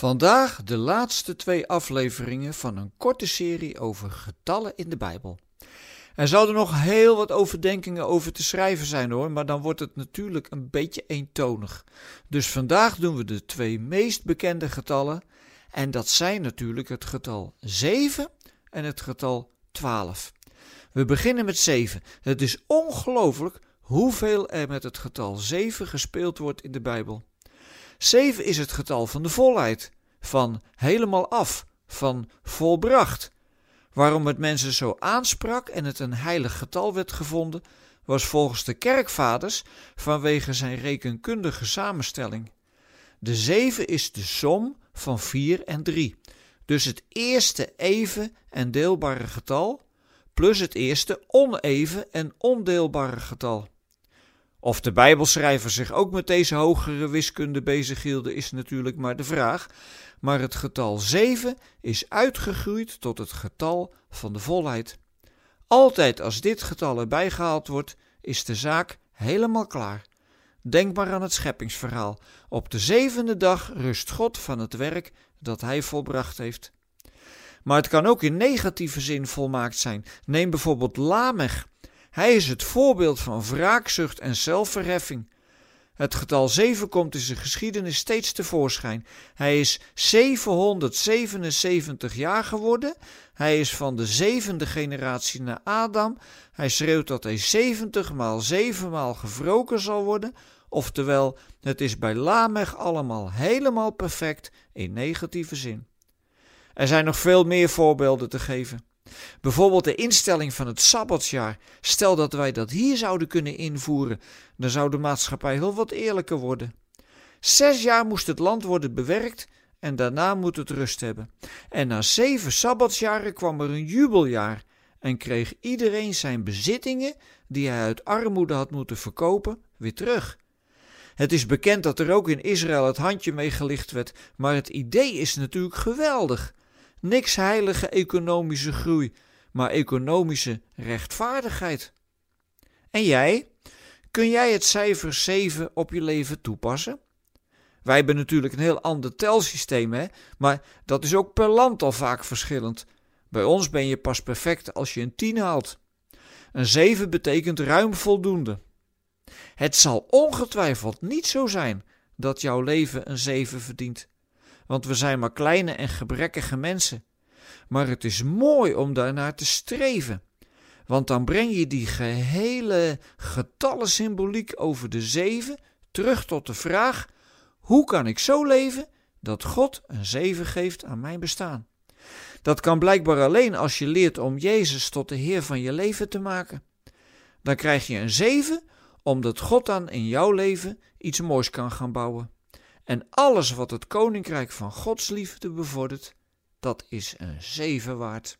Vandaag de laatste twee afleveringen van een korte serie over getallen in de Bijbel. Er zouden nog heel wat overdenkingen over te schrijven zijn hoor, maar dan wordt het natuurlijk een beetje eentonig. Dus vandaag doen we de twee meest bekende getallen en dat zijn natuurlijk het getal 7 en het getal 12. We beginnen met 7. Het is ongelooflijk hoeveel er met het getal 7 gespeeld wordt in de Bijbel. 7 is het getal van de volheid, van helemaal af, van volbracht. Waarom het mensen zo aansprak en het een heilig getal werd gevonden, was volgens de kerkvaders vanwege zijn rekenkundige samenstelling. De 7 is de som van 4 en 3, dus het eerste even en deelbare getal plus het eerste oneven en ondeelbare getal. Of de Bijbelschrijver zich ook met deze hogere wiskunde bezighielden, is natuurlijk maar de vraag. Maar het getal 7 is uitgegroeid tot het getal van de volheid. Altijd als dit getal erbij gehaald wordt, is de zaak helemaal klaar. Denk maar aan het scheppingsverhaal. Op de zevende dag rust God van het werk dat hij volbracht heeft. Maar het kan ook in negatieve zin volmaakt zijn. Neem bijvoorbeeld Lamech. Hij is het voorbeeld van wraakzucht en zelfverheffing. Het getal 7 komt in zijn geschiedenis steeds tevoorschijn. Hij is 777 jaar geworden. Hij is van de zevende generatie na Adam. Hij schreeuwt dat hij 70 maal 7 maal gewroken zal worden. Oftewel, het is bij Lamech allemaal helemaal perfect in negatieve zin. Er zijn nog veel meer voorbeelden te geven. Bijvoorbeeld de instelling van het sabbatsjaar. Stel dat wij dat hier zouden kunnen invoeren, dan zou de maatschappij heel wat eerlijker worden. Zes jaar moest het land worden bewerkt en daarna moet het rust hebben. En na zeven sabbatsjaren kwam er een jubeljaar en kreeg iedereen zijn bezittingen die hij uit armoede had moeten verkopen weer terug. Het is bekend dat er ook in Israël het handje mee gelicht werd, maar het idee is natuurlijk geweldig. Niks heilige economische groei, maar economische rechtvaardigheid. En jij? Kun jij het cijfer 7 op je leven toepassen? Wij hebben natuurlijk een heel ander telsysteem, hè? maar dat is ook per land al vaak verschillend. Bij ons ben je pas perfect als je een 10 haalt. Een 7 betekent ruim voldoende. Het zal ongetwijfeld niet zo zijn dat jouw leven een 7 verdient want we zijn maar kleine en gebrekkige mensen. Maar het is mooi om daarnaar te streven, want dan breng je die gehele getallensymboliek over de zeven terug tot de vraag: hoe kan ik zo leven dat God een zeven geeft aan mijn bestaan? Dat kan blijkbaar alleen als je leert om Jezus tot de Heer van je leven te maken. Dan krijg je een zeven, omdat God dan in jouw leven iets moois kan gaan bouwen. En alles wat het koninkrijk van Gods liefde bevordert, dat is een zeven waard.